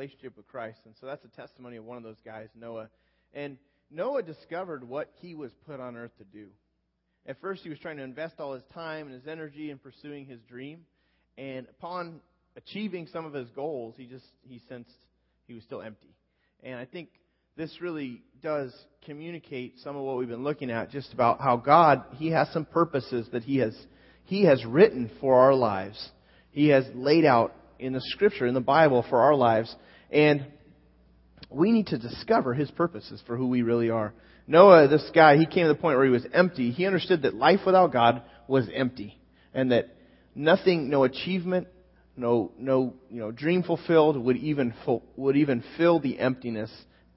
relationship with Christ. And so that's a testimony of one of those guys, Noah. And Noah discovered what he was put on earth to do. At first, he was trying to invest all his time and his energy in pursuing his dream. And upon achieving some of his goals, he just he sensed he was still empty. And I think this really does communicate some of what we've been looking at, just about how God He has some purposes that He has He has written for our lives. He has laid out in the Scripture, in the Bible, for our lives, and we need to discover His purposes for who we really are. Noah, this guy, he came to the point where he was empty. He understood that life without God was empty, and that nothing, no achievement, no, no, you know, dream fulfilled would even would even fill the emptiness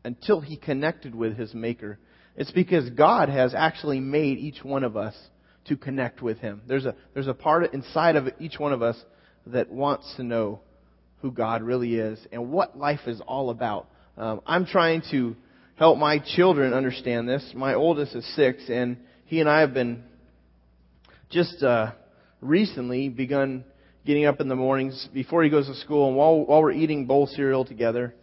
until he connected with his Maker. It's because God has actually made each one of us to connect with Him. There's a, there's a part inside of each one of us that wants to know who God really is and what life is all about. Um, I'm trying to help my children understand this. My oldest is six, and he and I have been just uh, recently begun getting up in the mornings before he goes to school, and while while we're eating bowl cereal together,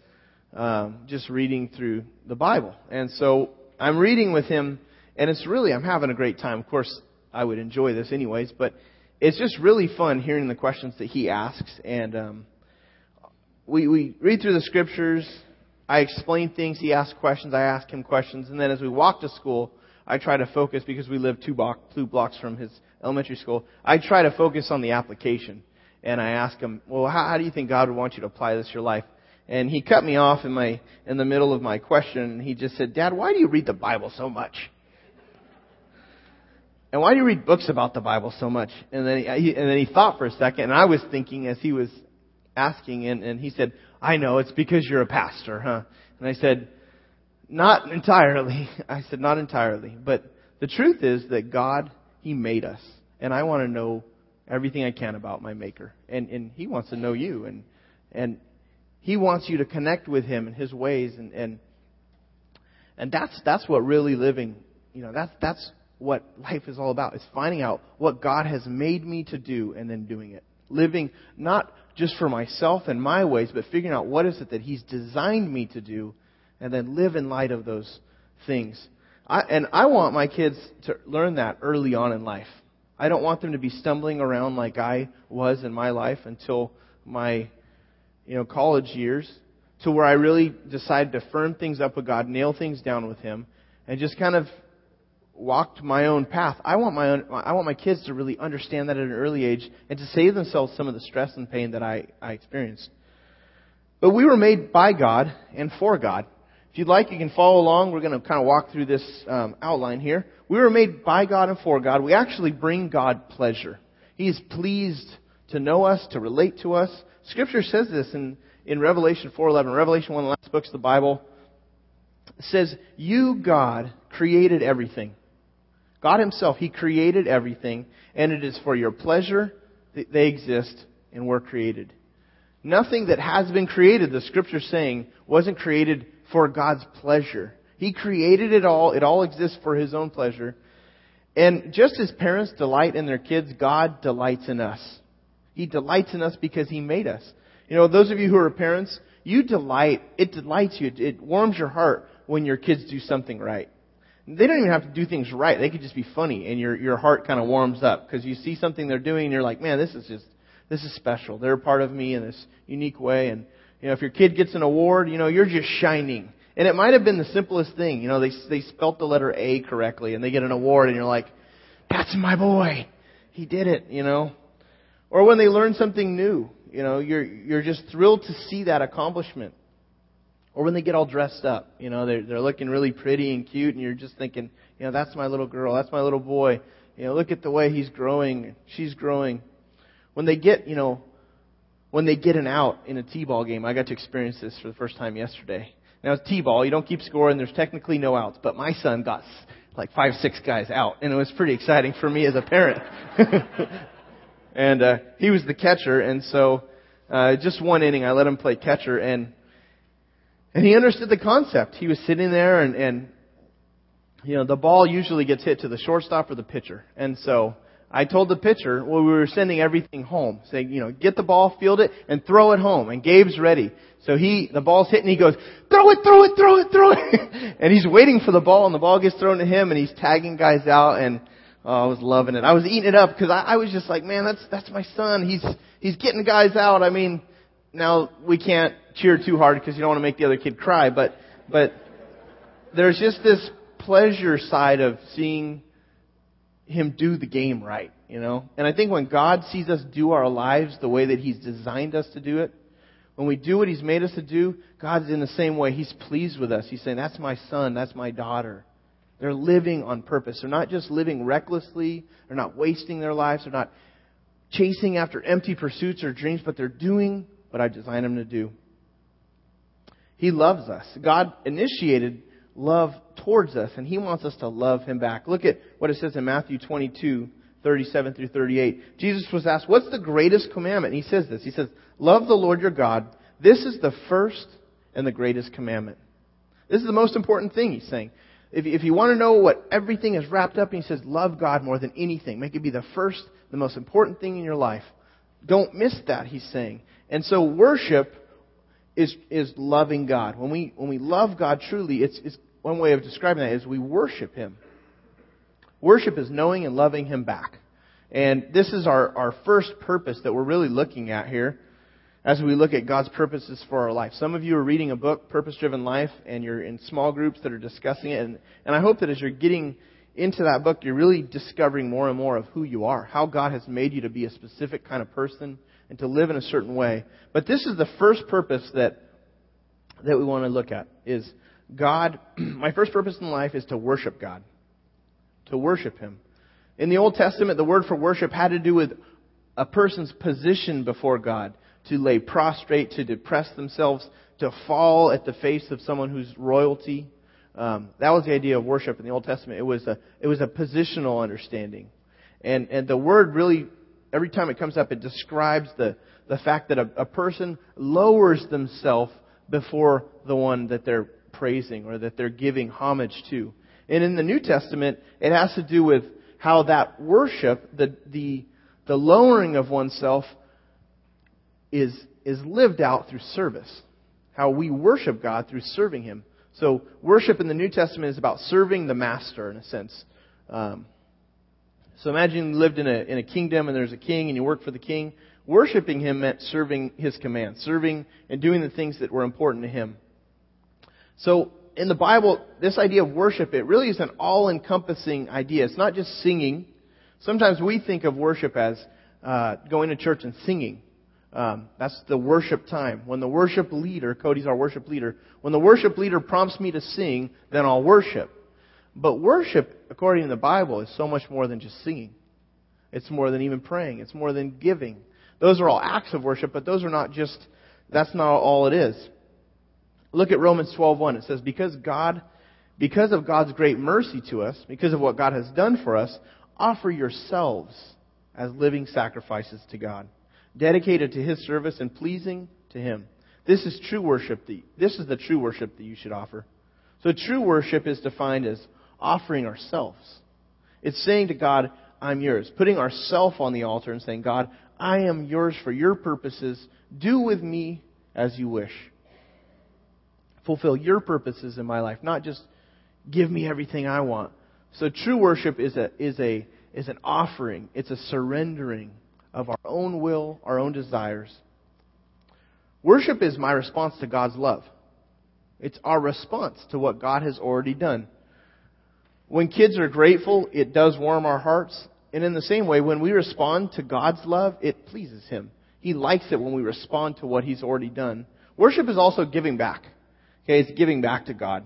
um, just reading through the Bible. And so I'm reading with him, and it's really, I'm having a great time. Of course, I would enjoy this anyways, but it's just really fun hearing the questions that he asks. And um, we, we read through the scriptures. I explain things. He asks questions. I ask him questions. And then as we walk to school, I try to focus because we live two, block, two blocks from his elementary school. I try to focus on the application. And I ask him, well, how, how do you think God would want you to apply this to your life? And he cut me off in my in the middle of my question. And he just said, "Dad, why do you read the Bible so much? And why do you read books about the Bible so much?" And then he, and then he thought for a second, and I was thinking as he was asking, and, and he said, "I know it's because you're a pastor, huh?" And I said, "Not entirely." I said, "Not entirely, but the truth is that God He made us, and I want to know everything I can about my Maker, and and He wants to know you, and and he wants you to connect with Him and His ways, and and and that's that's what really living, you know, that's that's what life is all about. Is finding out what God has made me to do and then doing it. Living not just for myself and my ways, but figuring out what is it that He's designed me to do, and then live in light of those things. I, and I want my kids to learn that early on in life. I don't want them to be stumbling around like I was in my life until my you know, college years to where I really decided to firm things up with God, nail things down with Him, and just kind of walked my own path. I want my own, I want my kids to really understand that at an early age and to save themselves some of the stress and pain that I, I experienced. But we were made by God and for God. If you'd like, you can follow along. We're going to kind of walk through this um, outline here. We were made by God and for God. We actually bring God pleasure. He is pleased to know us, to relate to us, Scripture says this in, in Revelation 4.11. Revelation, one of the last books of the Bible, says, You, God, created everything. God Himself, He created everything, and it is for your pleasure that they exist and were created. Nothing that has been created, the Scripture saying, wasn't created for God's pleasure. He created it all. It all exists for His own pleasure. And just as parents delight in their kids, God delights in us. He delights in us because He made us. You know, those of you who are parents, you delight, it delights you, it warms your heart when your kids do something right. They don't even have to do things right. They could just be funny and your, your heart kind of warms up because you see something they're doing and you're like, man, this is just, this is special. They're a part of me in this unique way. And, you know, if your kid gets an award, you know, you're just shining. And it might have been the simplest thing. You know, they, they spelt the letter A correctly and they get an award and you're like, that's my boy. He did it, you know. Or when they learn something new, you know, you're, you're just thrilled to see that accomplishment. Or when they get all dressed up, you know, they're, they're looking really pretty and cute and you're just thinking, you know, that's my little girl, that's my little boy. You know, look at the way he's growing, she's growing. When they get, you know, when they get an out in a T-ball game, I got to experience this for the first time yesterday. Now it's T-ball, you don't keep scoring, there's technically no outs, but my son got like five, six guys out, and it was pretty exciting for me as a parent. and uh, he was the catcher, and so uh, just one inning, I let him play catcher, and and he understood the concept. He was sitting there, and and you know the ball usually gets hit to the shortstop or the pitcher, and so I told the pitcher, well, we were sending everything home, saying, you know, get the ball, field it, and throw it home. And Gabe's ready. So he, the ball's hit and he goes, throw it, throw it, throw it, throw it. and he's waiting for the ball and the ball gets thrown to him and he's tagging guys out and, oh, I was loving it. I was eating it up because I, I was just like, man, that's, that's my son. He's, he's getting guys out. I mean, now we can't cheer too hard because you don't want to make the other kid cry, but, but there's just this pleasure side of seeing him do the game right, you know? And I think when God sees us do our lives the way that He's designed us to do it, when we do what He's made us to do, God's in the same way. He's pleased with us. He's saying, that's my son, that's my daughter. They're living on purpose. They're not just living recklessly. They're not wasting their lives. They're not chasing after empty pursuits or dreams, but they're doing what I've designed them to do. He loves us. God initiated love towards us, and He wants us to love Him back. Look at what it says in Matthew 22, 37 through 38. Jesus was asked, What's the greatest commandment? And He says this He says, Love the Lord your God. This is the first and the greatest commandment. This is the most important thing, He's saying. If, if you want to know what everything is wrapped up in, He says, Love God more than anything. Make it be the first, the most important thing in your life. Don't miss that, He's saying. And so worship is, is loving God. When we, when we love God truly, it's, it's one way of describing that is we worship Him. Worship is knowing and loving Him back. And this is our, our first purpose that we're really looking at here as we look at God's purposes for our life. Some of you are reading a book, Purpose Driven Life, and you're in small groups that are discussing it. And, and I hope that as you're getting into that book, you're really discovering more and more of who you are, how God has made you to be a specific kind of person and to live in a certain way. But this is the first purpose that, that we want to look at is God, my first purpose in life is to worship God. To worship Him. In the Old Testament, the word for worship had to do with a person's position before God. To lay prostrate, to depress themselves, to fall at the face of someone who's royalty. Um, that was the idea of worship in the Old Testament. It was a, it was a positional understanding. And, and the word really, every time it comes up, it describes the, the fact that a, a person lowers themselves before the one that they're praising or that they're giving homage to. And in the New Testament, it has to do with how that worship, the, the, the lowering of oneself, is, is lived out through service. How we worship God through serving Him. So, worship in the New Testament is about serving the master, in a sense. Um, so, imagine you lived in a, in a kingdom and there's a king and you work for the king. Worshipping him meant serving his commands, serving and doing the things that were important to him. So in the Bible, this idea of worship, it really is an all-encompassing idea. It's not just singing. Sometimes we think of worship as uh, going to church and singing. Um, that's the worship time. When the worship leader, Cody's our worship leader, when the worship leader prompts me to sing, then I'll worship. But worship, according to the Bible, is so much more than just singing. It's more than even praying. It's more than giving. Those are all acts of worship, but those are not just, that's not all it is. Look at Romans 12:1. It says, "Because God, because of God's great mercy to us, because of what God has done for us, offer yourselves as living sacrifices to God, dedicated to His service and pleasing to Him." This is true worship. This is the true worship that you should offer. So true worship is defined as offering ourselves. It's saying to God, I'm yours. Putting ourself on the altar and saying, God, I am yours for your purposes. Do with me as you wish fulfill your purposes in my life, not just give me everything I want. So true worship is a is a is an offering. It's a surrendering of our own will, our own desires. Worship is my response to God's love. It's our response to what God has already done. When kids are grateful, it does warm our hearts. And in the same way, when we respond to God's love, it pleases Him. He likes it when we respond to what He's already done. Worship is also giving back. Okay, it's giving back to God.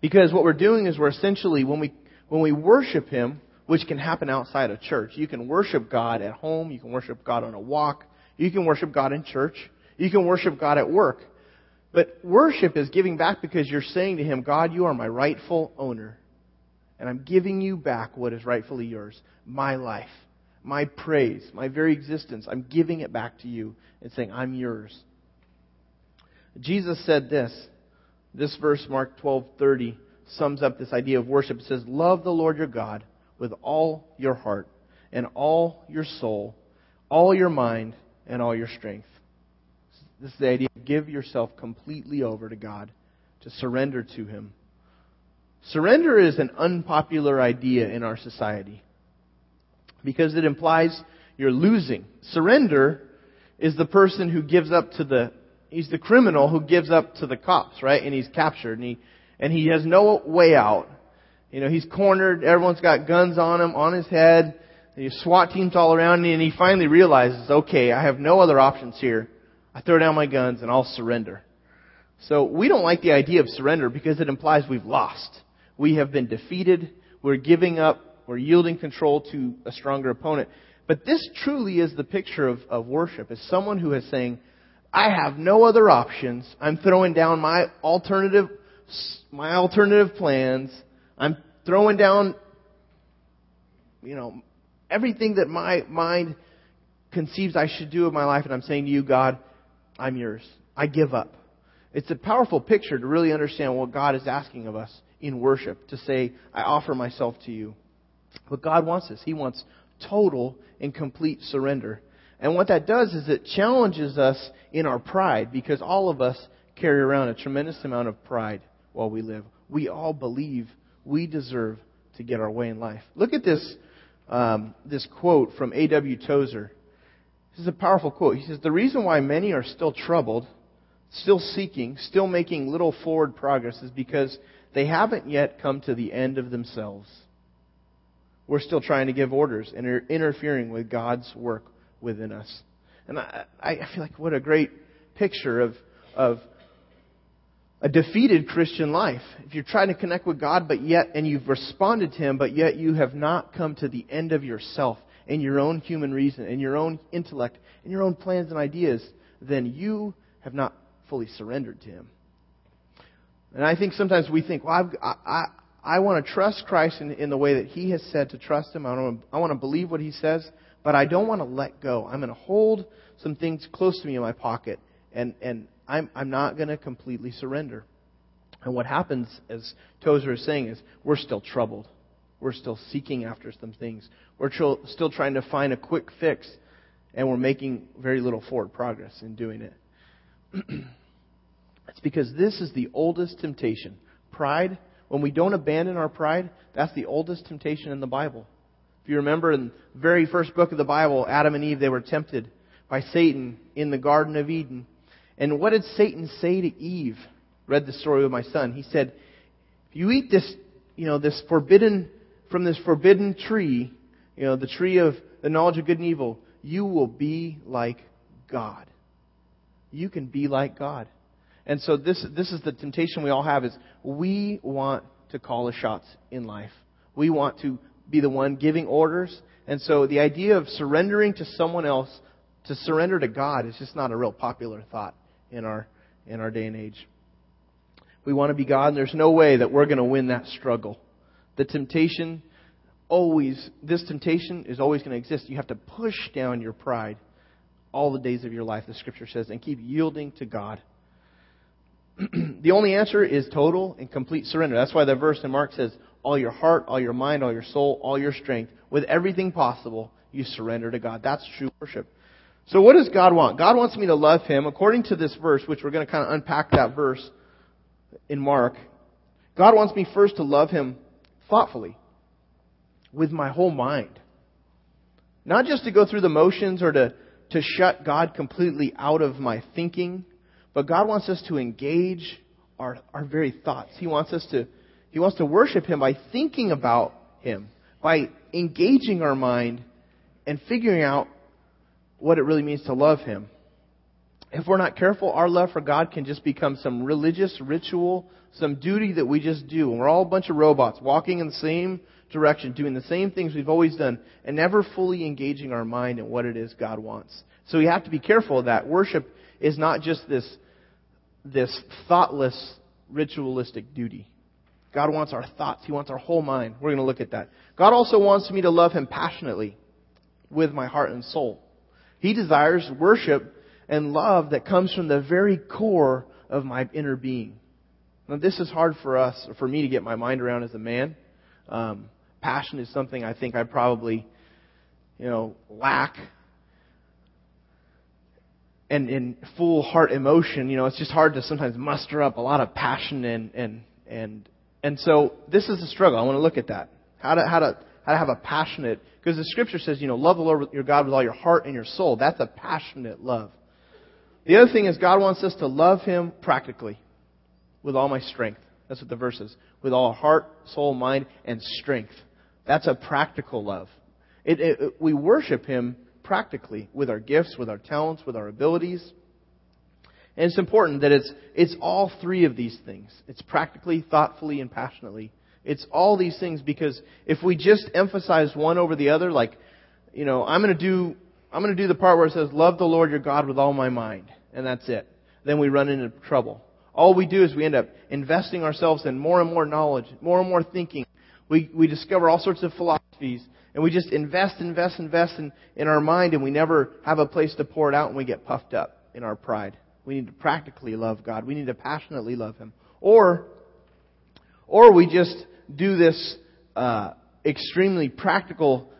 Because what we're doing is we're essentially, when we, when we worship Him, which can happen outside of church, you can worship God at home, you can worship God on a walk, you can worship God in church, you can worship God at work. But worship is giving back because you're saying to Him, God, you are my rightful owner. And I'm giving you back what is rightfully yours. My life, my praise, my very existence. I'm giving it back to you and saying, I'm yours. Jesus said this. This verse, Mark 12:30, sums up this idea of worship. It says, "Love the Lord your God with all your heart, and all your soul, all your mind, and all your strength. This is the idea. Give yourself completely over to God, to surrender to Him. Surrender is an unpopular idea in our society because it implies you're losing. Surrender is the person who gives up to the, he's the criminal who gives up to the cops, right? And he's captured and he, and he has no way out. You know, he's cornered, everyone's got guns on him, on his head, there's SWAT teams all around him, and he finally realizes, okay, I have no other options here. I throw down my guns and I'll surrender. So we don't like the idea of surrender because it implies we've lost. We have been defeated. We're giving up. We're yielding control to a stronger opponent. But this truly is the picture of, of worship, as someone who is saying, I have no other options. I'm throwing down my alternative, my alternative plans. I'm throwing down, you know, everything that my mind conceives I should do in my life, and I'm saying to you, God, I'm yours. I give up. It's a powerful picture to really understand what God is asking of us in worship, to say, I offer myself to you. But God wants this. He wants total and complete surrender. And what that does is it challenges us in our pride because all of us carry around a tremendous amount of pride while we live. We all believe we deserve to get our way in life. Look at this, um, this quote from A.W. Tozer. This is a powerful quote. He says, The reason why many are still troubled, still seeking, still making little forward progress is because they haven't yet come to the end of themselves. We're still trying to give orders and are interfering with God's work within us. And I, I feel like what a great picture of, of a defeated Christian life. If you're trying to connect with God, but yet, and you've responded to Him, but yet you have not come to the end of yourself and your own human reason and your own intellect and your own plans and ideas, then you have not fully surrendered to Him. And I think sometimes we think, well, I've, I, I, I want to trust Christ in, in the way that He has said to trust Him. I want to, I want to believe what He says, but I don't want to let go. I'm going to hold some things close to me in my pocket, and, and I'm, I'm not going to completely surrender. And what happens, as Tozer is saying, is we're still troubled. We're still seeking after some things. We're tr- still trying to find a quick fix, and we're making very little forward progress in doing it. it's because this is the oldest temptation. Pride, when we don't abandon our pride, that's the oldest temptation in the Bible. If you remember in the very first book of the Bible, Adam and Eve, they were tempted by Satan in the Garden of Eden. And what did Satan say to Eve? Read the story with my son. He said, if you eat this, you know, this forbidden, from this forbidden tree, you know, the tree of the knowledge of good and evil, you will be like God. You can be like God. And so this, this is the temptation we all have is we want to call the shots in life. We want to be the one giving orders. And so the idea of surrendering to someone else, to surrender to God, is just not a real popular thought in our, in our day and age. We want to be God, and there's no way that we're going to win that struggle. The temptation always, this temptation is always going to exist. You have to push down your pride all the days of your life, the scripture says, and keep yielding to God. the only answer is total and complete surrender. That's why the verse in Mark says, all your heart, all your mind, all your soul, all your strength, with everything possible, you surrender to God. That's true worship. So what does God want? God wants me to love Him. According to this verse, which we're going to kind of unpack that verse in Mark, God wants me first to love Him thoughtfully, with my whole mind. Not just to go through the motions or to, to shut God completely out of my thinking, but God wants us to engage our, our very thoughts. He wants us to, He wants to worship Him by thinking about Him, by engaging our mind and figuring out what it really means to love Him. If we're not careful, our love for God can just become some religious ritual, some duty that we just do. And we're all a bunch of robots walking in the same direction, doing the same things we've always done, and never fully engaging our mind in what it is God wants. So we have to be careful of that. Worship is not just this, this thoughtless, ritualistic duty. God wants our thoughts. He wants our whole mind. We're going to look at that. God also wants me to love Him passionately with my heart and soul. He desires worship and love that comes from the very core of my inner being. Now, this is hard for us, for me to get my mind around as a man. Um, passion is something I think I probably you know, lack and in full heart emotion, you know, it's just hard to sometimes muster up a lot of passion and and and and so this is the struggle. I want to look at that. How to how to how to have a passionate because the scripture says, you know, love the Lord your God with all your heart and your soul. That's a passionate love. The other thing is God wants us to love him practically with all my strength. That's what the verse is. With all heart, soul, mind, and strength. That's a practical love. It, it, we worship him practically with our gifts, with our talents, with our abilities. And it's important that it's, it's all three of these things. It's practically, thoughtfully, and passionately. It's all these things because if we just emphasize one over the other, like, you know, I'm to do, I'm to do the part where it says, love the Lord your God with all my mind, and that's it. Then we run into trouble. All we do is we end up investing ourselves in more and more knowledge, more and more thinking. We, we discover all sorts of philosophies, and we just invest, invest, invest in, in our mind, and we never have a place to pour it out, and we get puffed up in our pride. We need to practically love God. We need to passionately love Him. Or, or we just do this uh, extremely practical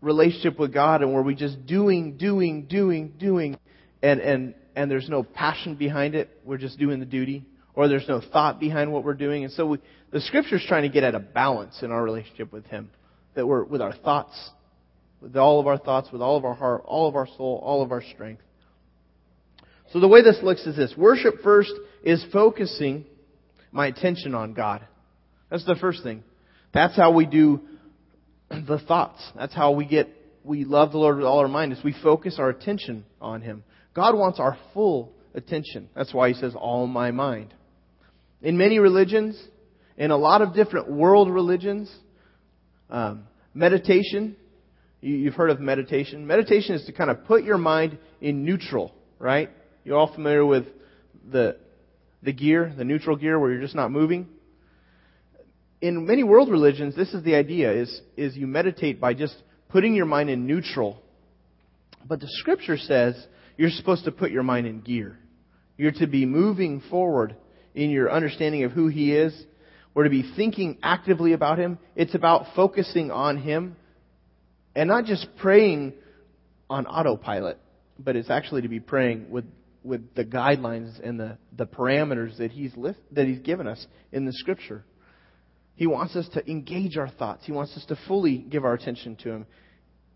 relationship with God, and where we just doing, doing, doing, doing, and and and there's no passion behind it. We're just doing the duty, or there's no thought behind what we're doing. And so we, the Scripture's trying to get at a balance in our relationship with Him, that we're with our thoughts, with all of our thoughts, with all of our heart, all of our soul, all of our strength. So the way this looks is this: worship first is focusing my attention on God. That's the first thing. That's how we do the thoughts. That's how we get, we love the Lord with all our mind, is we focus our attention on Him. God wants our full attention. That's why He says, all my mind. In many religions, in a lot of different world religions, um, meditation, you, have heard of meditation. Meditation is to kind of put your mind in neutral, right? You're all familiar with the, the gear, the neutral gear where you're just not moving in many world religions, this is the idea, is, is you meditate by just putting your mind in neutral. But the scripture says you're supposed to put your mind in gear. You're to be moving forward in your understanding of who He is. We're to be thinking actively about Him. It's about focusing on Him and not just praying on autopilot, but it's actually to be praying with, with the guidelines and the, the parameters that He's, list, that He's given us in the Scripture. He wants us to engage our thoughts. He wants us to fully give our attention to Him.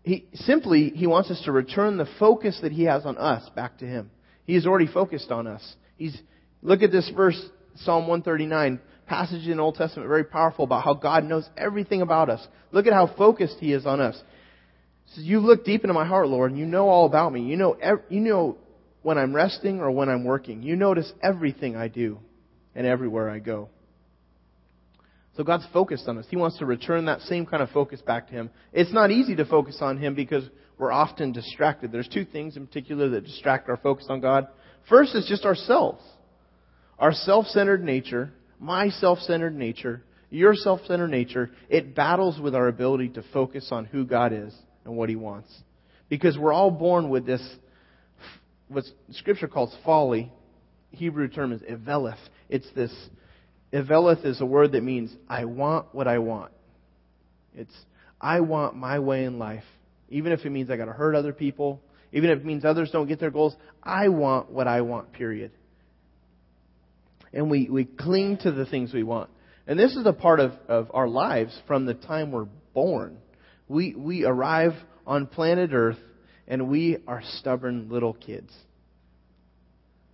He, simply, He wants us to return the focus that He has on us back to Him. He has already focused on us. He's, look at this verse, Psalm 139, passage in the Old Testament, very powerful about how God knows everything about us. Look at how focused He is on us. He says, you look deep into my heart, Lord, and you know all about me. You know, you know when I'm resting or when I'm working. You notice everything I do and everywhere I go. So God's focused on us. He wants to return that same kind of focus back to Him. It's not easy to focus on Him because we're often distracted. There's two things in particular that distract our focus on God. First is just ourselves. Our self-centered nature, my self-centered nature, your self-centered nature, it battles with our ability to focus on who God is and what He wants. Because we're all born with this, what Scripture calls folly. Hebrew term is eveleth. It's this Eveleth is a word that means I want what I want. It's I want my way in life. Even if it means I got to hurt other people, even if it means others don't get their goals, I want what I want, period. And we, we cling to the things we want. And this is a part of, of our lives from the time we're born. We, we arrive on planet Earth and we are stubborn little kids.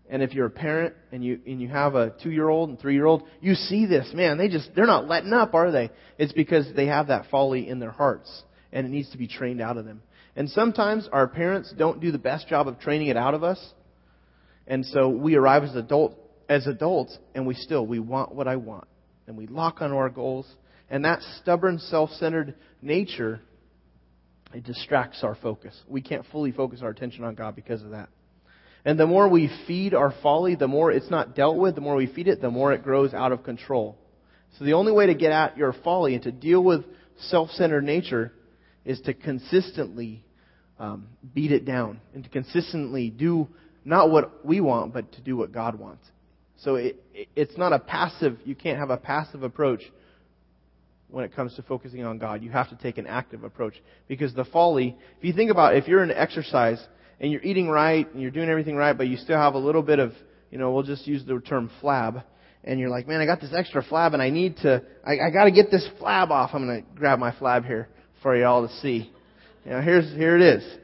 And if you're a parent and you and you have a two year old and three year old, you see this, man, they just they're not letting up, are they? It's because they have that folly in their hearts and it needs to be trained out of them. And sometimes our parents don't do the best job of training it out of us. And so we arrive as adult as adults and we still we want what I want. And we lock on our goals. And that stubborn, self centered nature it distracts our focus. We can't fully focus our attention on God because of that. And the more we feed our folly, the more it's not dealt with, the more we feed it, the more it grows out of control. So the only way to get at your folly and to deal with self-centered nature is to consistently um, beat it down and to consistently do not what we want, but to do what God wants. So it, it, it's not a passive, you can't have a passive approach when it comes to focusing on God. You have to take an active approach. Because the folly, if you think about it, if you're in exercise and you're eating right and you're doing everything right, but you still have a little bit of, you know, we'll just use the term flab, and you're like, man, I got this extra flab and I need to, I, I gotta get this flab off. I'm gonna grab my flab here for you all to see. You know, here's, here it is.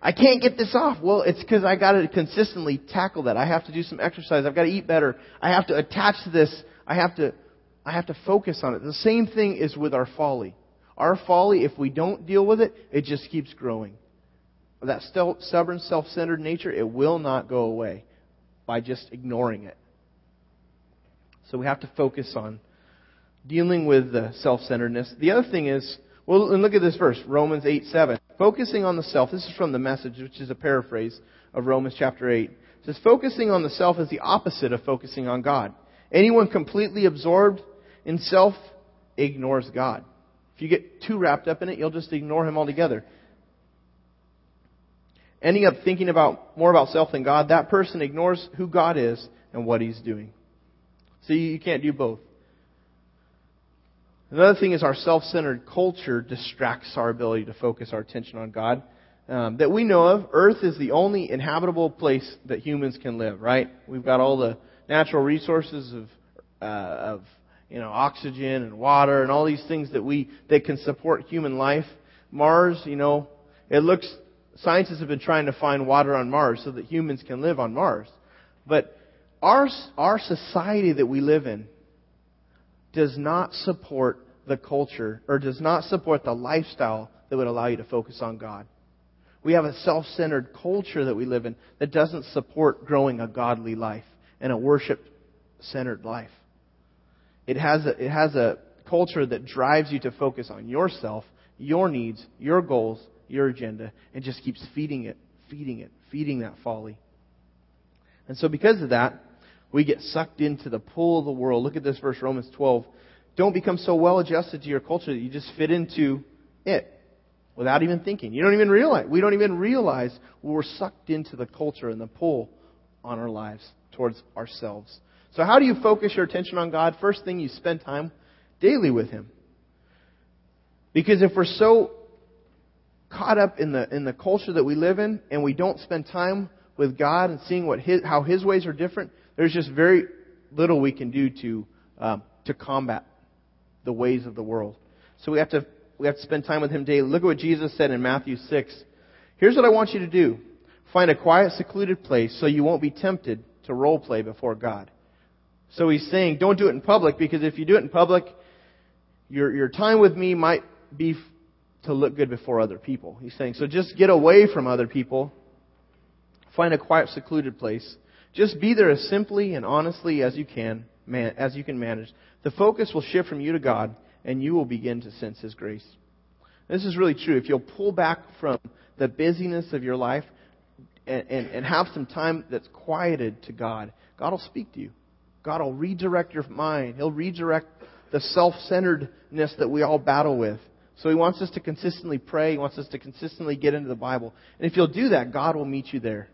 I can't get this off. Well, it's because I got to consistently tackle that. I have to do some exercise. I've got to eat better. I have to attach to this. I have to, I have to focus on it. The same thing is with our folly. Our folly, if we don't deal with it, it just keeps growing. That stubborn, self-centered nature, it will not go away by just ignoring it. So we have to focus on dealing with the self-centeredness. The other thing is, well, and look at this verse, Romans 8, 7. Focusing on the self. This is from the message, which is a paraphrase of Romans chapter 8. It says, focusing on the self is the opposite of focusing on God. Anyone completely absorbed in self ignores God. If you get too wrapped up in it, you'll just ignore Him altogether. Ending up thinking about more about self than God, that person ignores who God is and what He's doing. See, you can't do both. Another thing is our self-centered culture distracts our ability to focus our attention on God. Um, that we know of, Earth is the only inhabitable place that humans can live. Right? We've got all the natural resources of uh, of you know oxygen and water and all these things that we that can support human life. Mars, you know, it looks scientists have been trying to find water on Mars so that humans can live on Mars. But our our society that we live in does not support the culture or does not support the lifestyle that would allow you to focus on God. We have a self centered culture that we live in that doesn't support growing a godly life and a worship centered life. It has, a, it has a culture that drives you to focus on yourself, your needs, your goals, your agenda, and just keeps feeding it, feeding it, feeding that folly. And so, because of that, we get sucked into the pull of the world. Look at this verse, Romans 12. Don't become so well adjusted to your culture that you just fit into it without even thinking. You don't even realize. We don't even realize we're sucked into the culture and the pull on our lives towards ourselves. So how do you focus your attention on God? First thing, you spend time daily with Him. Because if we're so caught up in the in the culture that we live in and we don't spend time with God and seeing what his, how His ways are different, there's just very little we can do to um, to combat the ways of the world. So we have to we have to spend time with Him daily. Look at what Jesus said in Matthew six. Here's what I want you to do: find a quiet, secluded place so you won't be tempted to role play before God. So He's saying, don't do it in public because if you do it in public, your your time with me might be to look good before other people. He's saying, so just get away from other people. Find a quiet, secluded place just be there as simply and honestly as you can, man, as you can manage. The focus will shift from you to God, and you will begin to sense His grace. This is really true. If you'll pull back from the busyness of your life and, and, and have some time that's quieted to God, God will speak to you. God will redirect your mind. He'll redirect the self-centeredness that we all battle with. So He wants us to consistently pray. He wants us to consistently get into the Bible. And if you'll do that, God will meet you there.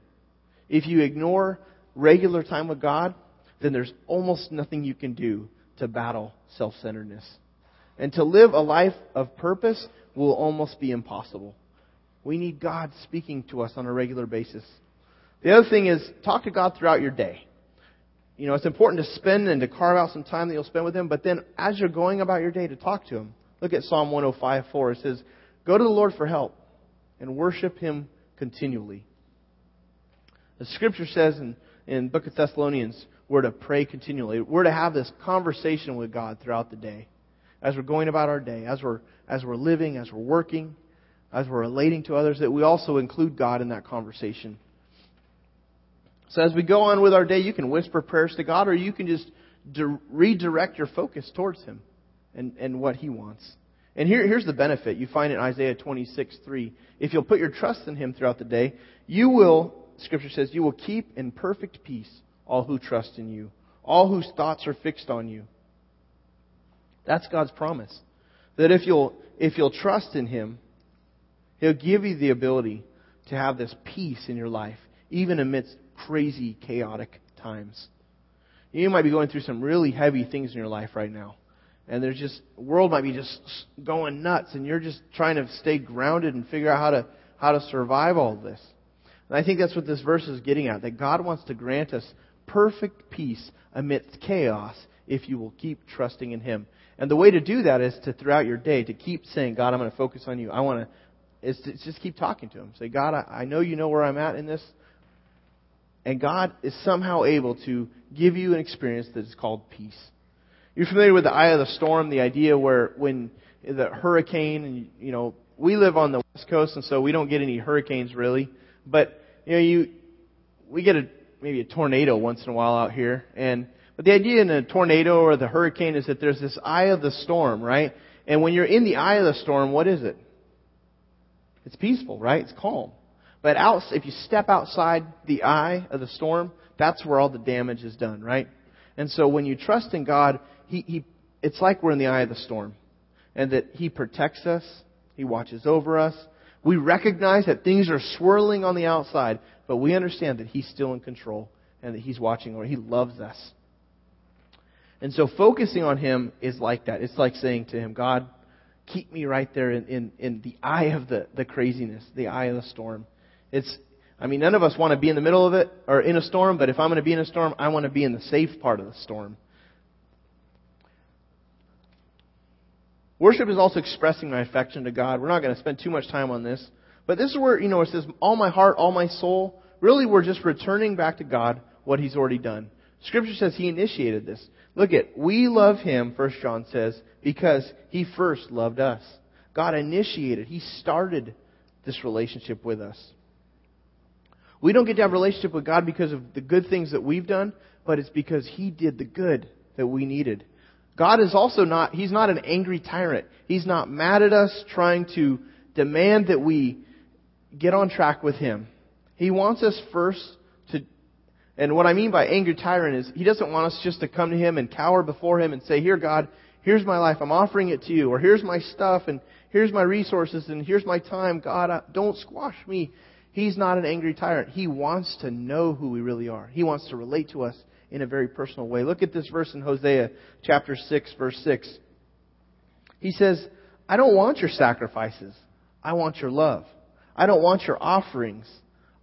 If you ignore regular time with God, then there's almost nothing you can do to battle self centeredness. And to live a life of purpose will almost be impossible. We need God speaking to us on a regular basis. The other thing is talk to God throughout your day. You know, it's important to spend and to carve out some time that you'll spend with Him, but then as you're going about your day to talk to Him, look at Psalm 105 4. It says, Go to the Lord for help and worship Him continually. The scripture says in in Book of Thessalonians, we're to pray continually. We're to have this conversation with God throughout the day. As we're going about our day, as we're, as we're living, as we're working, as we're relating to others, that we also include God in that conversation. So as we go on with our day, you can whisper prayers to God, or you can just redirect your focus towards Him and, and what He wants. And here, here's the benefit. You find in Isaiah 26, 3. If you'll put your trust in Him throughout the day, you will Scripture says, You will keep in perfect peace all who trust in you, all whose thoughts are fixed on you. That's God's promise. That if you'll, if you'll trust in Him, He'll give you the ability to have this peace in your life, even amidst crazy, chaotic times. You might be going through some really heavy things in your life right now. and there's just world might be just going nuts and you're just trying to stay grounded and figure out how to how to survive all this. And I think that's what this verse is getting at that God wants to grant us perfect peace amidst chaos if you will keep trusting in him. And the way to do that is to throughout your day to keep saying, God, I'm going to focus on you. I want to is to just keep talking to him. Say, God, I, I know you know where I'm at in this. And God is somehow able to give you an experience that is called peace. You're familiar with the eye of the storm, the idea where when the hurricane, and you know, we live on the west coast, and so we don't get any hurricanes really. But you know, you we get a maybe a tornado once in a while out here, and but the idea in a tornado or the hurricane is that there's this eye of the storm, right? And when you're in the eye of the storm, what is it? It's peaceful, right? It's calm. But out, if you step outside the eye of the storm, that's where all the damage is done, right? And so when you trust in God, he, he, it's like we're in the eye of the storm. And that He protects us. He watches over us. We recognize that things are swirling on the outside, but we understand that He's still in control and that He's watching over. He loves us. And so focusing on Him is like that. It's like saying to Him, God, keep me right there in, in, in the eye of the, the craziness, the eye of the storm. It's, I mean, none of us want to be in the middle of it or in a storm, but if I'm going to be in a storm, I want to be in the safe part of the storm. Worship is also expressing my affection to God. We're not going to spend too much time on this. But this is where, you know, it says, all my heart, all my soul. Really, we're just returning back to God what He's already done. Scripture says He initiated this. Look at, we love Him, First John says, because He first loved us. God initiated, He started this relationship with us. We don't get to have a relationship with God because of the good things that we've done, but it's because He did the good that we needed. God is also not, He's not an angry tyrant. He's not mad at us trying to demand that we get on track with Him. He wants us first to, and what I mean by angry tyrant is He doesn't want us just to come to Him and cower before Him and say, here God, here's my life, I'm offering it to you, or here's my stuff, and here's my resources, and here's my time, God, don't squash me. He's not an angry tyrant. He wants to know who we really are. He wants to relate to us in a very personal way. Look at this verse in Hosea chapter 6 verse 6. He says, I don't want your sacrifices. I want your love. I don't want your offerings.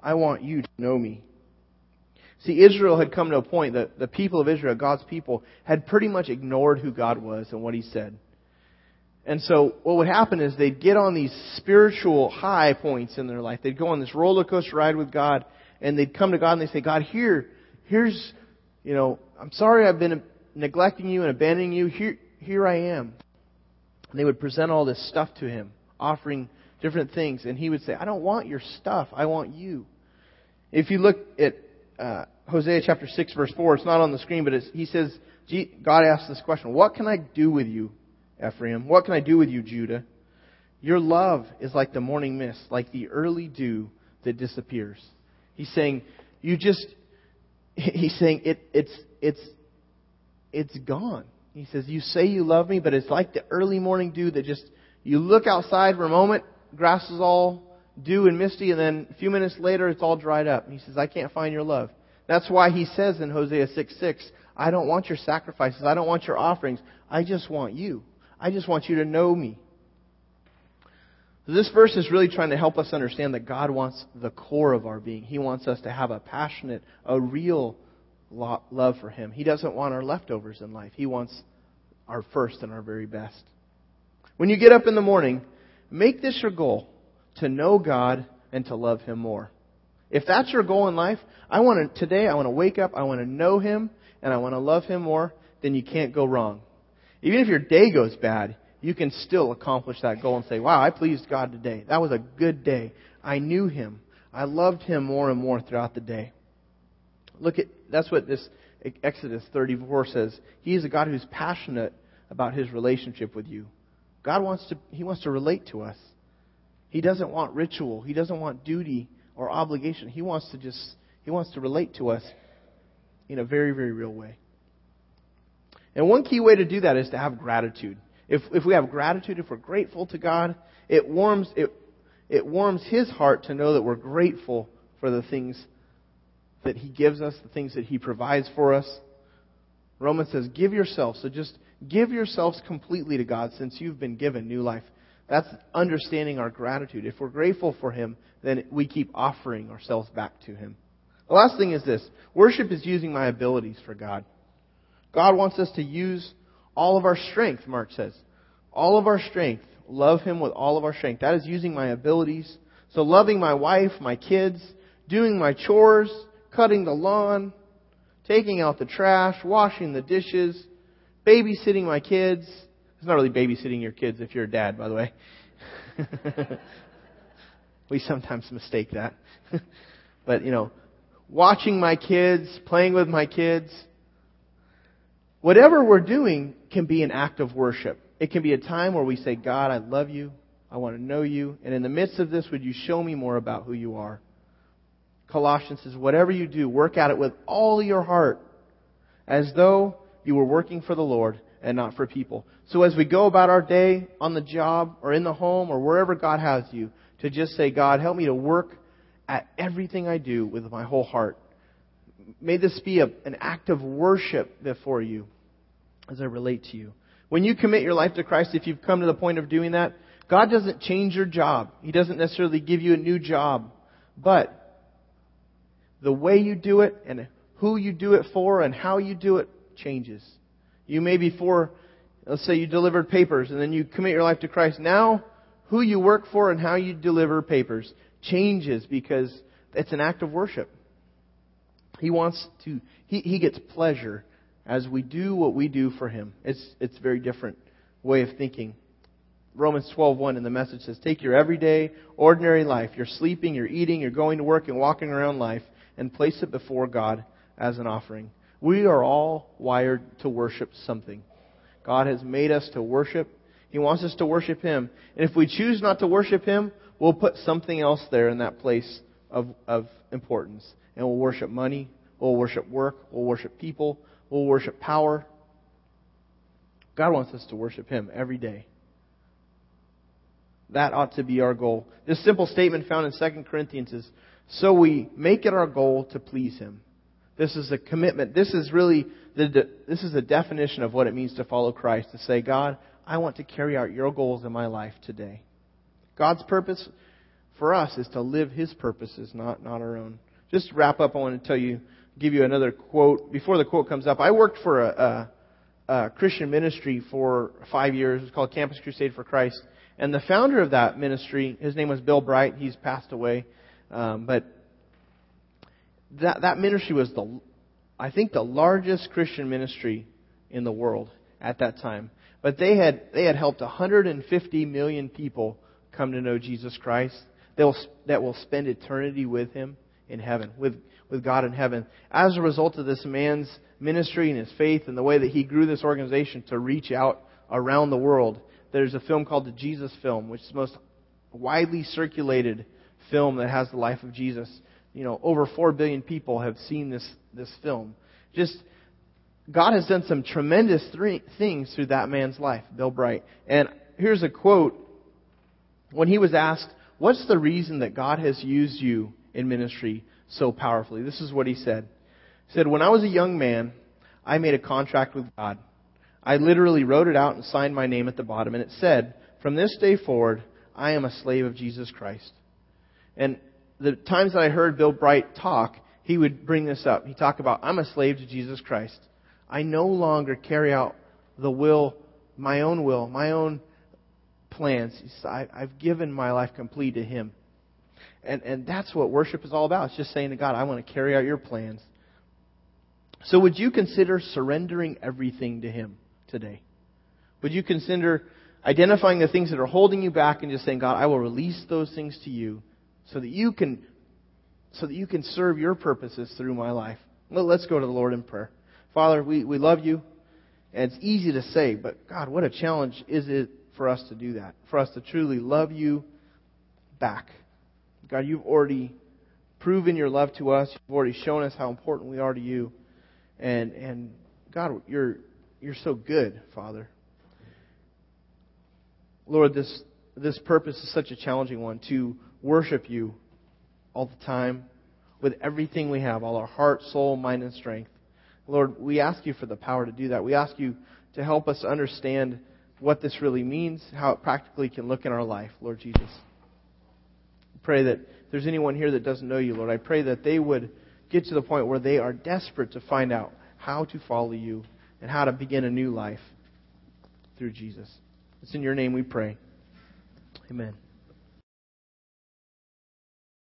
I want you to know me. See, Israel had come to a point that the people of Israel, God's people, had pretty much ignored who God was and what He said. And so what would happen is they'd get on these spiritual high points in their life. They'd go on this roller coaster ride with God and they'd come to God and they'd say, God, here, here's you know, I'm sorry I've been neglecting you and abandoning you. Here, here I am. And they would present all this stuff to him, offering different things. And he would say, I don't want your stuff. I want you. If you look at uh, Hosea chapter 6, verse 4, it's not on the screen, but he says, God asks this question What can I do with you, Ephraim? What can I do with you, Judah? Your love is like the morning mist, like the early dew that disappears. He's saying, You just, he's saying it, it's, it's, it's gone. He says, you say you love me, but it's like the early morning dew that just, you look outside for a moment, grass is all dew and misty, and then a few minutes later it's all dried up. He says, I can't find your love. That's why he says in Hosea 6 6, I don't want your sacrifices. I don't want your offerings. I just want you. I just want you to know me. This verse is really trying to help us understand that God wants the core of our being. He wants us to have a passionate, a real love for Him. He doesn't want our leftovers in life. He wants our first and our very best. When you get up in the morning, make this your goal to know God and to love Him more. If that's your goal in life, I want to, today, I want to wake up, I want to know Him, and I want to love Him more, then you can't go wrong. Even if your day goes bad, you can still accomplish that goal and say, wow, I pleased God today. That was a good day. I knew Him. I loved Him more and more throughout the day. Look at, that's what this Exodus 34 says. He is a God who's passionate about His relationship with you. God wants to, He wants to relate to us. He doesn't want ritual. He doesn't want duty or obligation. He wants to just, He wants to relate to us in a very, very real way. And one key way to do that is to have gratitude. If, if we have gratitude, if we're grateful to God, it warms, it, it warms His heart to know that we're grateful for the things that He gives us, the things that He provides for us. Romans says, give yourself. So just Give yourselves completely to God since you've been given new life. That's understanding our gratitude. If we're grateful for Him, then we keep offering ourselves back to Him. The last thing is this worship is using my abilities for God. God wants us to use all of our strength, Mark says. All of our strength. Love Him with all of our strength. That is using my abilities. So loving my wife, my kids, doing my chores, cutting the lawn, taking out the trash, washing the dishes, babysitting my kids. It's not really babysitting your kids if you're a dad, by the way. we sometimes mistake that. but, you know, watching my kids, playing with my kids. Whatever we're doing can be an act of worship. It can be a time where we say, God, I love you. I want to know you. And in the midst of this, would you show me more about who you are? Colossians says, whatever you do, work at it with all your heart, as though you were working for the Lord and not for people. So as we go about our day on the job or in the home or wherever God has you, to just say, God, help me to work at everything I do with my whole heart. May this be a, an act of worship before you as I relate to you. When you commit your life to Christ, if you've come to the point of doing that, God doesn't change your job. He doesn't necessarily give you a new job. But the way you do it and who you do it for and how you do it changes. You may be for, let's say you delivered papers and then you commit your life to Christ. Now, who you work for and how you deliver papers changes because it's an act of worship. He wants to, he, he gets pleasure as we do what we do for him. It's, it's a very different way of thinking. Romans 12:1 in the message says, "Take your everyday, ordinary life, you're sleeping, you're eating, you're going to work and walking around life, and place it before God as an offering. We are all wired to worship something. God has made us to worship. He wants us to worship Him. And if we choose not to worship Him, we'll put something else there in that place of, of importance. And we'll worship money, we'll worship work, we'll worship people, we'll worship power. God wants us to worship Him every day. That ought to be our goal. This simple statement found in 2 Corinthians is so we make it our goal to please Him. This is a commitment. This is really the, this is a definition of what it means to follow Christ. To say, God, I want to carry out your goals in my life today. God's purpose for us is to live His purposes, not, not our own. Just to wrap up, I want to tell you, give you another quote. Before the quote comes up, I worked for a, a, a Christian ministry for five years. It's called Campus Crusade for Christ. And the founder of that ministry, his name was Bill Bright. He's passed away. Um, but that, that ministry was the, I think, the largest Christian ministry in the world at that time. But they had, they had helped 150 million people come to know Jesus Christ that will, that will spend eternity with Him in heaven, with, with God in heaven. As a result of this man's ministry and his faith and the way that he grew this organization to reach out around the world, there's a film called the Jesus Film, which is the most widely circulated film that has the life of Jesus. You know, over 4 billion people have seen this, this film. Just, God has done some tremendous th- things through that man's life, Bill Bright. And here's a quote. When he was asked, What's the reason that God has used you in ministry so powerfully? This is what he said. He said, When I was a young man, I made a contract with God. I literally wrote it out and signed my name at the bottom, and it said, From this day forward, I am a slave of Jesus Christ. And the times that I heard Bill Bright talk, he would bring this up. He talked about, I'm a slave to Jesus Christ. I no longer carry out the will, my own will, my own plans. I've given my life complete to Him. And, and that's what worship is all about. It's just saying to God, I want to carry out your plans. So would you consider surrendering everything to Him today? Would you consider identifying the things that are holding you back and just saying, God, I will release those things to you so that you can so that you can serve your purposes through my life. Well, let's go to the Lord in prayer. Father, we, we love you. And it's easy to say, but God, what a challenge is it for us to do that? For us to truly love you back. God, you've already proven your love to us. You've already shown us how important we are to you. And and God, you're you're so good, Father. Lord, this this purpose is such a challenging one to worship you all the time with everything we have, all our heart, soul, mind, and strength. Lord, we ask you for the power to do that. We ask you to help us understand what this really means, how it practically can look in our life, Lord Jesus. Pray that if there's anyone here that doesn't know you, Lord, I pray that they would get to the point where they are desperate to find out how to follow you and how to begin a new life through Jesus. It's in your name we pray. Amen.